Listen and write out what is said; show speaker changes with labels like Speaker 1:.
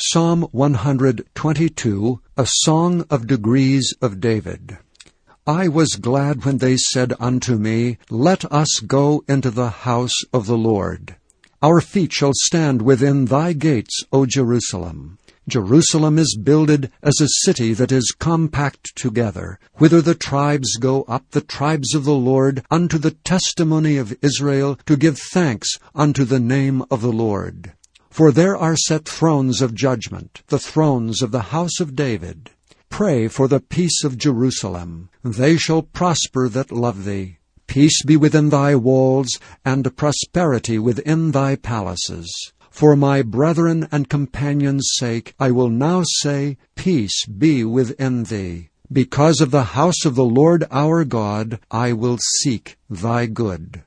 Speaker 1: Psalm 122, a song of degrees of David. I was glad when they said unto me, Let us go into the house of the Lord. Our feet shall stand within thy gates, O Jerusalem. Jerusalem is builded as a city that is compact together, whither the tribes go up, the tribes of the Lord, unto the testimony of Israel, to give thanks unto the name of the Lord. For there are set thrones of judgment, the thrones of the house of David. Pray for the peace of Jerusalem. They shall prosper that love thee. Peace be within thy walls, and prosperity within thy palaces. For my brethren and companions' sake, I will now say, Peace be within thee. Because of the house of the Lord our God, I will seek thy good.